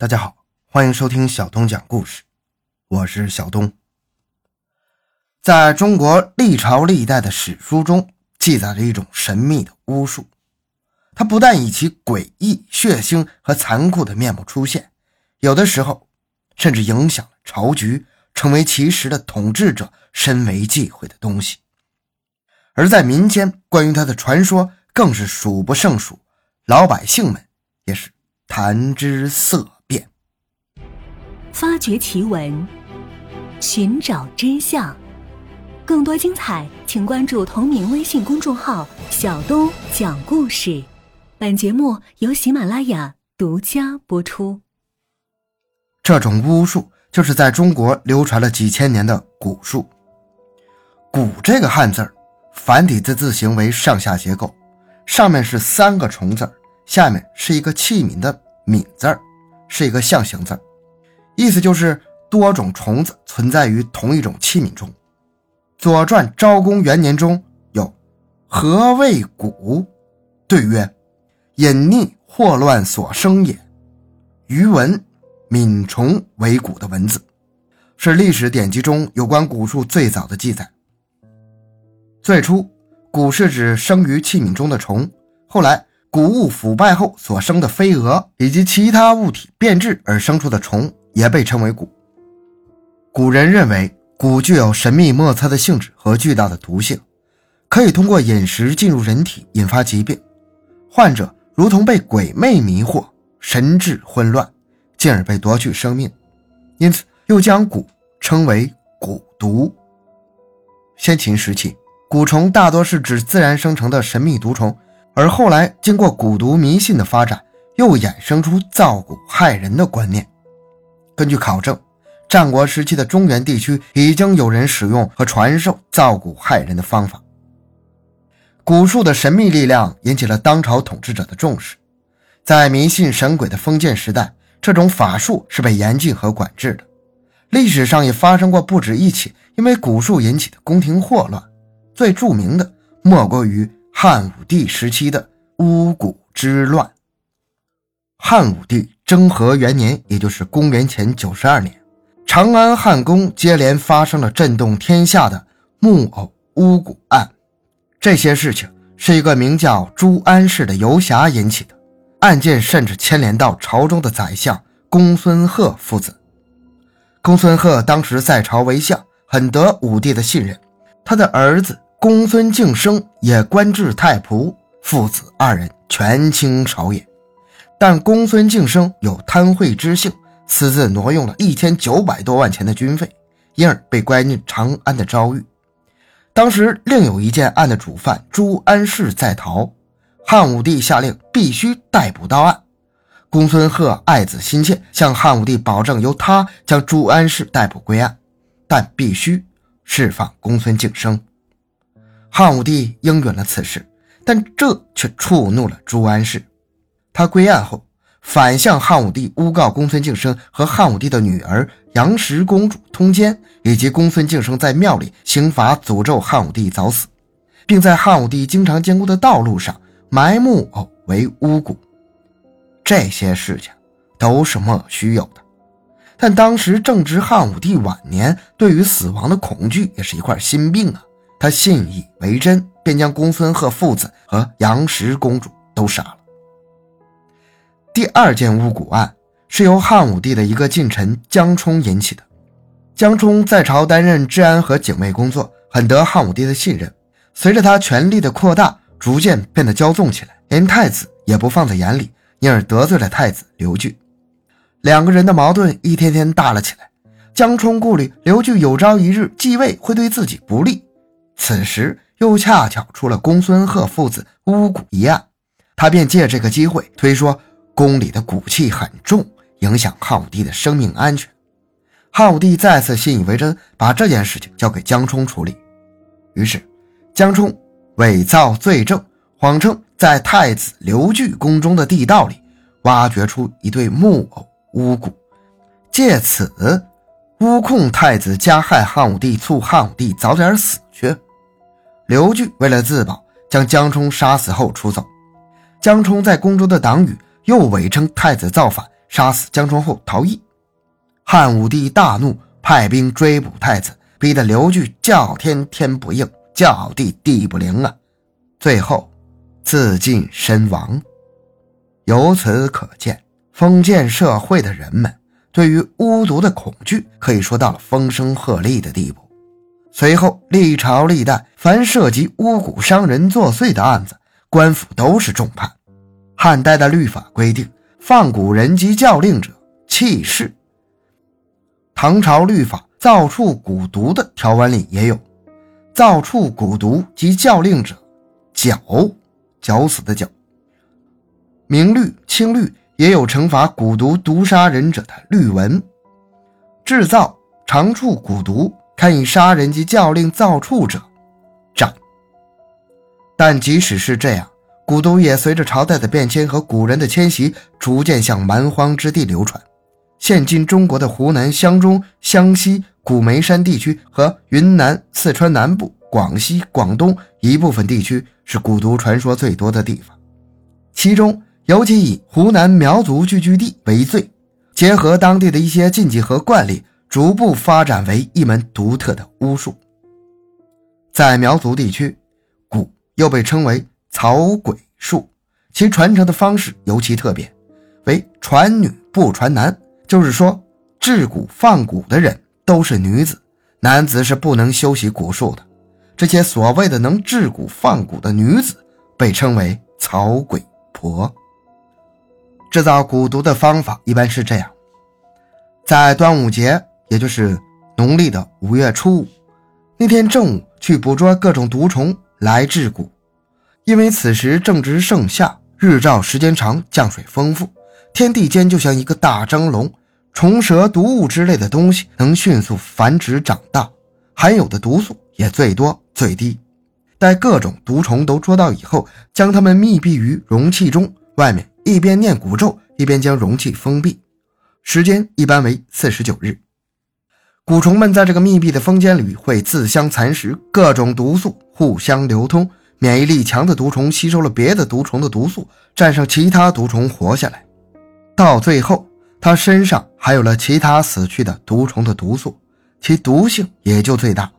大家好，欢迎收听小东讲故事，我是小东。在中国历朝历代的史书中，记载着一种神秘的巫术，它不但以其诡异、血腥和残酷的面目出现，有的时候甚至影响了朝局，成为其时的统治者深为忌讳的东西。而在民间，关于它的传说更是数不胜数，老百姓们也是谈之色。发掘奇闻，寻找真相，更多精彩，请关注同名微信公众号“小东讲故事”。本节目由喜马拉雅独家播出。这种巫术就是在中国流传了几千年的蛊术。蛊这个汉字儿，繁体字字形为上下结构，上面是三个虫字儿下面是一个器皿的皿字儿，是一个象形字儿。意思就是多种虫子存在于同一种器皿中，《左传》昭公元年中有“何谓蛊”，对曰：“隐匿祸乱所生也。”余文“皿虫为蛊”的文字，是历史典籍中有关蛊术最早的记载。最初，蛊是指生于器皿中的虫，后来谷物腐败后所生的飞蛾以及其他物体变质而生出的虫。也被称为蛊。古人认为蛊具有神秘莫测的性质和巨大的毒性，可以通过饮食进入人体，引发疾病。患者如同被鬼魅迷惑，神志混乱，进而被夺去生命。因此，又将蛊称为蛊毒。先秦时期，蛊虫大多是指自然生成的神秘毒虫，而后来经过蛊毒迷信的发展，又衍生出造蛊害人的观念。根据考证，战国时期的中原地区已经有人使用和传授造蛊害人的方法。蛊术的神秘力量引起了当朝统治者的重视，在迷信神鬼的封建时代，这种法术是被严禁和管制的。历史上也发生过不止一起因为蛊术引起的宫廷祸乱，最著名的莫过于汉武帝时期的巫蛊之乱。汉武帝。征和元年，也就是公元前九十二年，长安汉宫接连发生了震动天下的木偶巫蛊案。这些事情是一个名叫朱安氏的游侠引起的，案件甚至牵连到朝中的宰相公孙贺父子。公孙贺当时在朝为相，很得武帝的信任，他的儿子公孙敬升也官至太仆，父子二人权倾朝野。但公孙敬生有贪贿之性，私自挪用了一千九百多万钱的军费，因而被关进长安的诏狱。当时另有一件案的主犯朱安世在逃，汉武帝下令必须逮捕到案。公孙贺爱子心切，向汉武帝保证由他将朱安世逮捕归案，但必须释放公孙敬生。汉武帝应允了此事，但这却触怒了朱安世。他归案后，反向汉武帝诬告公孙敬升和汉武帝的女儿杨氏公主通奸，以及公孙敬升在庙里行法诅咒汉武帝早死，并在汉武帝经常经过的道路上埋木偶为巫蛊。这些事情都是莫须有的。但当时正值汉武帝晚年，对于死亡的恐惧也是一块心病啊。他信以为真，便将公孙贺父子和杨氏公主都杀了。第二件巫蛊案是由汉武帝的一个近臣江充引起的。江充在朝担任治安和警卫工作，很得汉武帝的信任。随着他权力的扩大，逐渐变得骄纵起来，连太子也不放在眼里，因而得罪了太子刘据。两个人的矛盾一天天大了起来。江充顾虑刘据有朝一日继位会对自己不利，此时又恰巧出了公孙贺父子巫蛊一案，他便借这个机会推说。宫里的骨气很重，影响汉武帝的生命安全。汉武帝再次信以为真，把这件事情交给江充处理。于是，江充伪造罪证，谎称在太子刘据宫中的地道里挖掘出一对木偶巫蛊，借此诬控太子加害汉武帝，促汉武帝早点死去。刘据为了自保，将江充杀死后出走。江充在宫中的党羽。又伪称太子造反，杀死江充后逃逸。汉武帝大怒，派兵追捕太子，逼得刘据叫天天不应，叫地地不灵啊！最后自尽身亡。由此可见，封建社会的人们对于巫毒的恐惧可以说到了风声鹤唳的地步。随后，历朝历代凡涉及巫蛊伤人作祟的案子，官府都是重判。汉代的律法规定，放蛊人及教令者弃市。唐朝律法造处蛊毒的条文里也有，造处蛊毒及教令者绞，绞死的绞。明律、清律也有惩罚蛊毒毒杀人者的律文。制造、长处蛊毒。堪以杀人及教令造处者，斩。但即使是这样，蛊毒也随着朝代的变迁和古人的迁徙，逐渐向蛮荒之地流传。现今中国的湖南湘中、湘西、古梅山地区和云南、四川南部、广西、广东一部分地区是蛊毒传说最多的地方，其中尤其以湖南苗族聚居地为最，结合当地的一些禁忌和惯例。逐步发展为一门独特的巫术。在苗族地区，蛊又被称为草鬼术，其传承的方式尤其特别，为传女不传男，就是说制蛊放蛊的人都是女子，男子是不能修习蛊术的。这些所谓的能制蛊放蛊的女子，被称为草鬼婆。制造蛊毒的方法一般是这样，在端午节。也就是农历的五月初五那天正午，去捕捉各种毒虫来制蛊。因为此时正值盛夏，日照时间长，降水丰富，天地间就像一个大蒸笼，虫蛇、毒物之类的东西能迅速繁殖长大，含有的毒素也最多最低。待各种毒虫都捉到以后，将它们密闭于容器中，外面一边念古咒，一边将容器封闭，时间一般为四十九日。蛊虫们在这个密闭的房间里会自相蚕食，各种毒素互相流通。免疫力强的毒虫吸收了别的毒虫的毒素，战胜其他毒虫活下来。到最后，它身上还有了其他死去的毒虫的毒素，其毒性也就最大。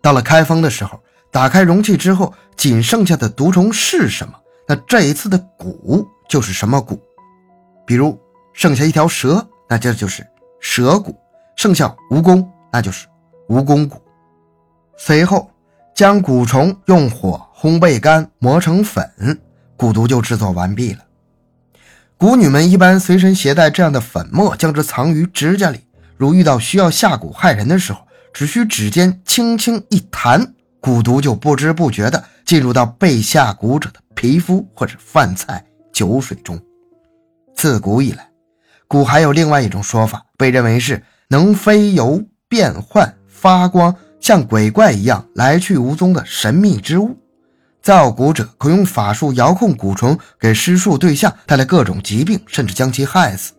到了开封的时候，打开容器之后，仅剩下的毒虫是什么？那这一次的蛊就是什么蛊？比如剩下一条蛇，那这就是蛇蛊。剩下蜈蚣，那就是蜈蚣蛊。随后将蛊虫用火烘焙干，磨成粉，蛊毒就制作完毕了。蛊女们一般随身携带这样的粉末，将之藏于指甲里。如遇到需要下蛊害人的时候，只需指尖轻轻一弹，蛊毒就不知不觉地进入到被下蛊者的皮肤或者饭菜、酒水中。自古以来，蛊还有另外一种说法，被认为是。能飞游、变幻、发光，像鬼怪一样来去无踪的神秘之物。造蛊者可用法术遥控蛊虫，给施术对象带来各种疾病，甚至将其害死。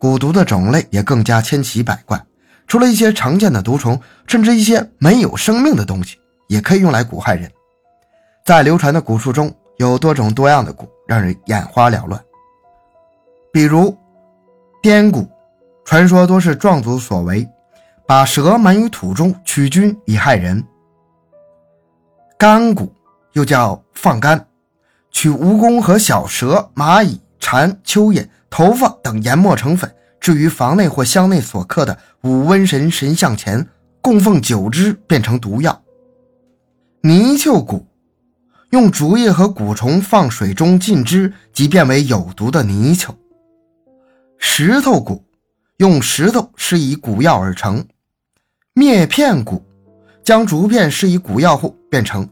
蛊毒的种类也更加千奇百怪，除了一些常见的毒虫，甚至一些没有生命的东西也可以用来蛊害人。在流传的蛊术中有多种多样的蛊，让人眼花缭乱。比如颠蛊。传说多是壮族所为，把蛇埋于土中取菌以害人。干蛊又叫放干，取蜈蚣和小蛇、蚂蚁、蝉、蚯蚓、头发等研磨成粉，置于房内或箱内所刻的五瘟神神像前，供奉九支，变成毒药。泥鳅蛊用竹叶和蛊虫放水中浸汁，即变为有毒的泥鳅。石头蛊。用石头施以蛊药而成，灭片蛊将竹片施以蛊药后变成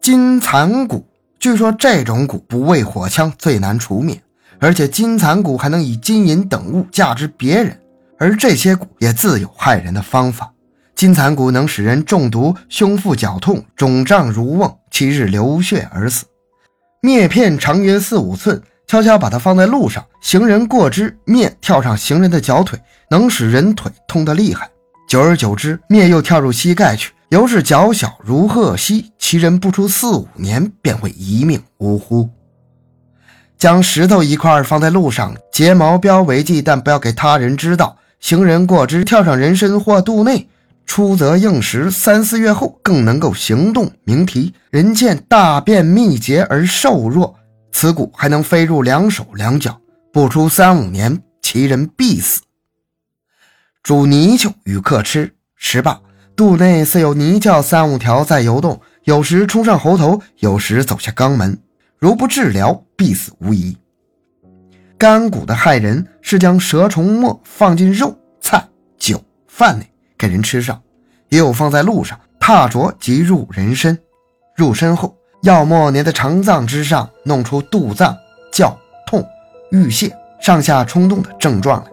金蚕蛊。据说这种蛊不畏火枪，最难除灭，而且金蚕蛊还能以金银等物价值别人，而这些蛊也自有害人的方法。金蚕蛊能使人中毒、胸腹绞痛、肿胀如瓮，七日流血而死。篾片长约四五寸。悄悄把它放在路上，行人过之，篾跳上行人的脚腿，能使人腿痛得厉害。久而久之，篾又跳入膝盖去，犹是脚小如鹤膝，其人不出四五年便会一命呜呼。将石头一块放在路上，结毛标为记，但不要给他人知道。行人过之，跳上人身或肚内，出则应时，三四月后更能够行动。名题：人见大便秘结而瘦弱，此骨还能飞入两手两脚，不出三五年，其人必死。煮泥鳅与客吃，食罢肚内似有泥鳅三五条在游动，有时冲上喉头，有时走下肛门，如不治疗，必死无疑。干骨的害人是将蛇虫末放进肉、菜、酒、饭内给人吃上，也有放在路上踏着即入人身，入身后药末粘在肠脏之上，弄出肚胀、叫痛、欲泻、上下冲动的症状来。